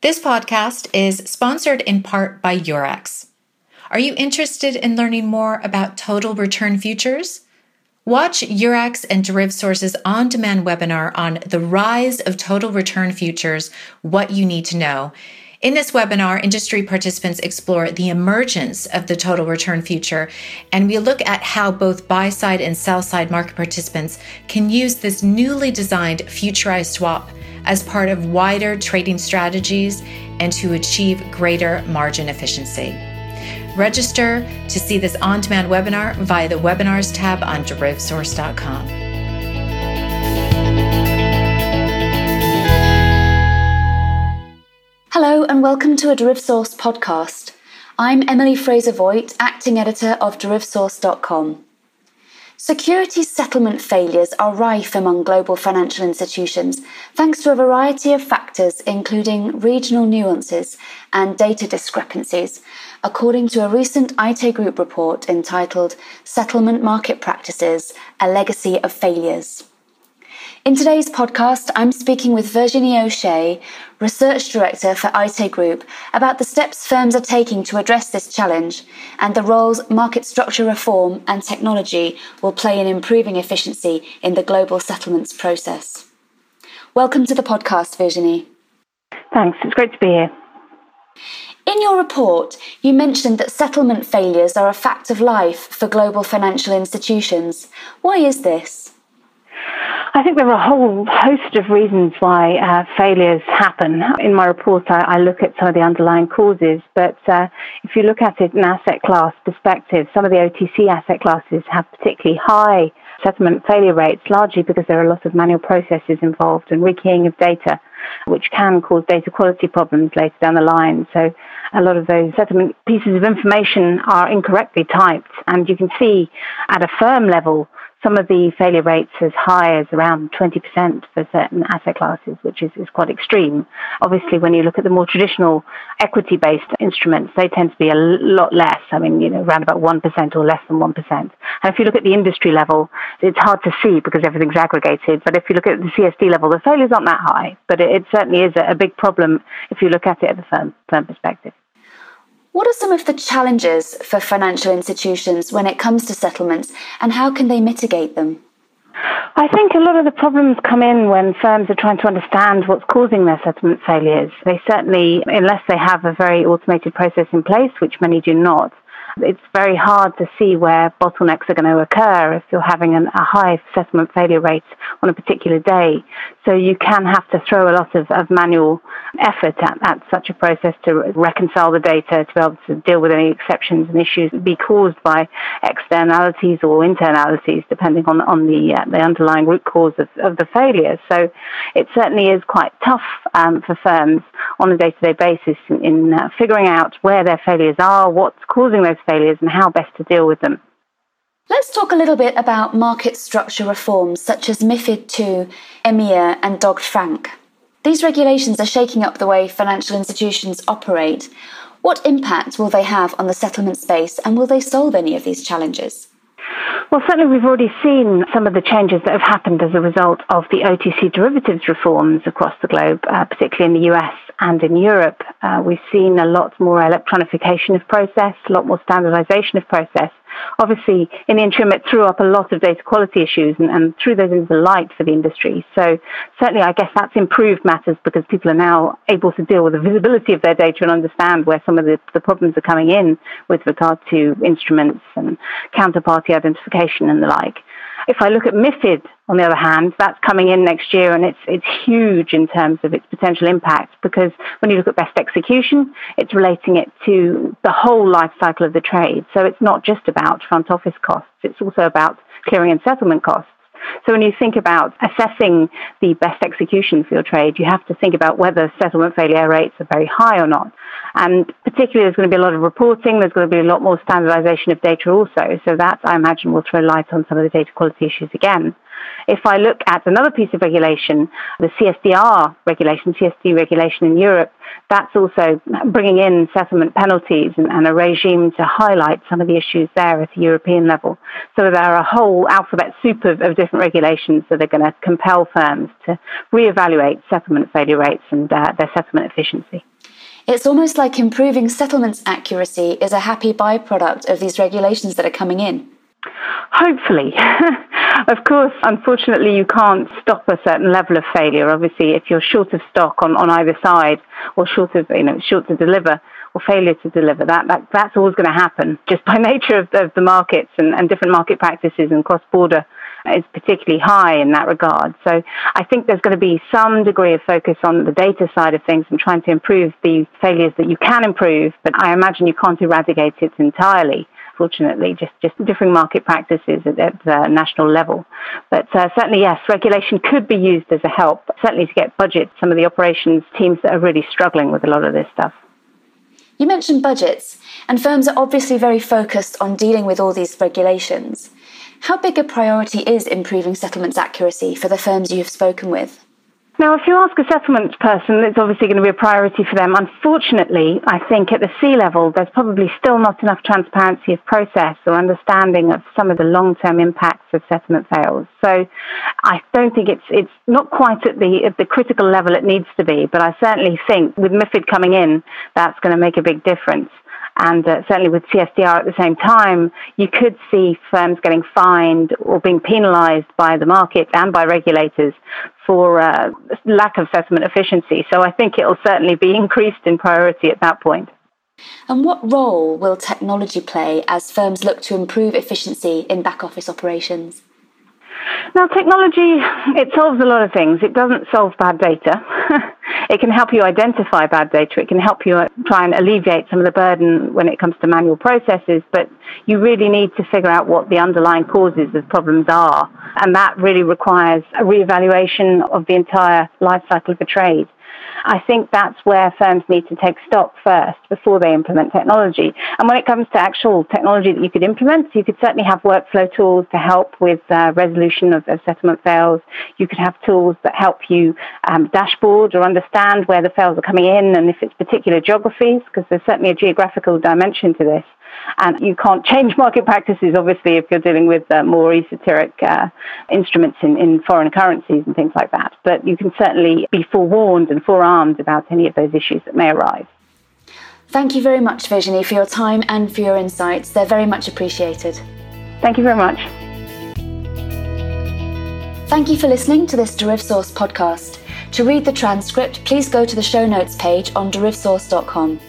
This podcast is sponsored in part by Eurex. Are you interested in learning more about total return futures? Watch Eurex and DerivSource's on demand webinar on the rise of total return futures, what you need to know. In this webinar, industry participants explore the emergence of the total return future, and we look at how both buy side and sell side market participants can use this newly designed futurized swap as part of wider trading strategies and to achieve greater margin efficiency. Register to see this on demand webinar via the webinars tab on derivsource.com. Hello, and welcome to a DerivSource podcast. I'm Emily Fraser Voigt, acting editor of DerivSource.com. Securities settlement failures are rife among global financial institutions thanks to a variety of factors, including regional nuances and data discrepancies, according to a recent Aite Group report entitled Settlement Market Practices A Legacy of Failures. In today's podcast, I'm speaking with Virginie O'Shea, Research Director for Aite Group, about the steps firms are taking to address this challenge and the roles market structure reform and technology will play in improving efficiency in the global settlements process. Welcome to the podcast, Virginie. Thanks, it's great to be here. In your report, you mentioned that settlement failures are a fact of life for global financial institutions. Why is this? I think there are a whole host of reasons why uh, failures happen. In my report, I, I, look at some of the underlying causes, but uh, if you look at it in asset class perspective, some of the OTC asset classes have particularly high settlement failure rates, largely because there are a lot of manual processes involved and rekeying of data, which can cause data quality problems later down the line. So a lot of those settlement pieces of information are incorrectly typed, and you can see at a firm level some of the failure rates as high as around 20% for certain asset classes, which is, is quite extreme. Obviously, when you look at the more traditional equity based instruments, they tend to be a lot less. I mean, you know, around about 1% or less than 1%. And if you look at the industry level, it's hard to see because everything's aggregated. But if you look at the CSD level, the failures aren't that high. But it, it certainly is a, a big problem if you look at it at the firm, firm perspective. What are some of the challenges for financial institutions when it comes to settlements, and how can they mitigate them? I think a lot of the problems come in when firms are trying to understand what's causing their settlement failures. They certainly, unless they have a very automated process in place, which many do not, it's very hard to see where bottlenecks are going to occur if you're having an, a high settlement failure rate on a particular day. So you can have to throw a lot of, of manual effort at, at such a process to reconcile the data, to be able to deal with any exceptions and issues that be caused by externalities or internalities, depending on, on the, uh, the underlying root cause of, of the failure. So it certainly is quite tough um, for firms on a day-to-day basis in, in uh, figuring out where their failures are, what's causing those failures, and how best to deal with them. Let's talk a little bit about market structure reforms such as MIFID II, EMIR, and Dodd Frank. These regulations are shaking up the way financial institutions operate. What impact will they have on the settlement space, and will they solve any of these challenges? Well, certainly we've already seen some of the changes that have happened as a result of the OTC derivatives reforms across the globe, uh, particularly in the US and in Europe. Uh, we've seen a lot more electronification of process, a lot more standardization of process, obviously in the interim it threw up a lot of data quality issues and, and threw those into the light for the industry. So certainly I guess that's improved matters because people are now able to deal with the visibility of their data and understand where some of the, the problems are coming in with regard to instruments and counterparty identification and the like. If I look at MIFID, on the other hand, that's coming in next year and it's, it's huge in terms of its potential impact because when you look at best execution, it's relating it to the whole life cycle of the trade. So it's not just about front office costs, it's also about clearing and settlement costs. So when you think about assessing the best execution for your trade, you have to think about whether settlement failure rates are very high or not. And particularly, there's going to be a lot of reporting. There's going to be a lot more standardization of data also. So that, I imagine, will throw light on some of the data quality issues again. If I look at another piece of regulation, the CSDR regulation, CSD regulation in Europe, that's also bringing in settlement penalties and, and, a regime to highlight some of the issues there at the European level. So there are a whole alphabet soup of, of different regulations that are going to compel firms to reevaluate settlement failure rates and uh, their settlement efficiency. It's almost like improving settlements accuracy is a happy byproduct of these regulations that are coming in. Hopefully. of course, unfortunately, you can't stop a certain level of failure. Obviously, if you're short of stock on, on either side or short of, you know, short to deliver or failure to deliver, that, that that's always going to happen just by nature of the, of the markets and, and different market practices and cross border is particularly high in that regard. So I think there's going to be some degree of focus on the data side of things and trying to improve the failures that you can improve, but I imagine you can't eradicate it entirely. Fortunately, just, just different market practices at, at the national level. But uh, certainly, yes, regulation could be used as a help, certainly to get budget some of the operations teams that are really struggling with a lot of this stuff. You mentioned budgets, and firms are obviously very focused on dealing with all these regulations. How big a priority is improving settlements accuracy for the firms you have spoken with? Now, if you ask a settlements person, it's obviously going to be a priority for them. Unfortunately, I think at the C level, there's probably still not enough transparency of process or understanding of some of the long-term impacts of settlement fails. So, I don't think it's it's not quite at the at the critical level it needs to be. But I certainly think with MIFID coming in, that's going to make a big difference. And uh, certainly with CSDR at the same time, you could see firms getting fined or being penalized by the market and by regulators for uh, lack of settlement efficiency. So I think it will certainly be increased in priority at that point. And what role will technology play as firms look to improve efficiency in back office operations? Now, technology, it solves a lot of things. It doesn't solve bad data. it can help you identify bad data. It can help you uh, try and alleviate some of the burden when it comes to manual processes, but you really need to figure out what the underlying causes of problems are. And that really requires a reevaluation of the entire life cycle of a trade. I think that's where firms need to take stock first before they implement technology. And when it comes to actual technology that you could implement, you could certainly have workflow tools to help with uh, resolution of, of, settlement fails. You could have tools that help you um, dashboard or understand where the fails are coming in and if it's particular geographies, because there's certainly a geographical dimension to this. And you can't change market practices, obviously, if you're dealing with uh, more esoteric uh, instruments in, in foreign currencies and things like that. But you can certainly be forewarned and forearmed about any of those issues that may arise. Thank you very much, Virginie, for your time and for your insights. They're very much appreciated. Thank you very much. Thank you for listening to this DerivSource podcast. To read the transcript, please go to the show notes page on derivsource.com.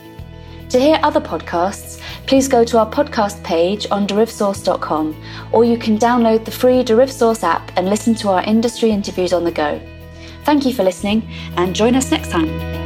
To hear other podcasts, please go to our podcast page on derivsource.com, or you can download the free DerivSource app and listen to our industry interviews on the go. Thank you for listening, and join us next time.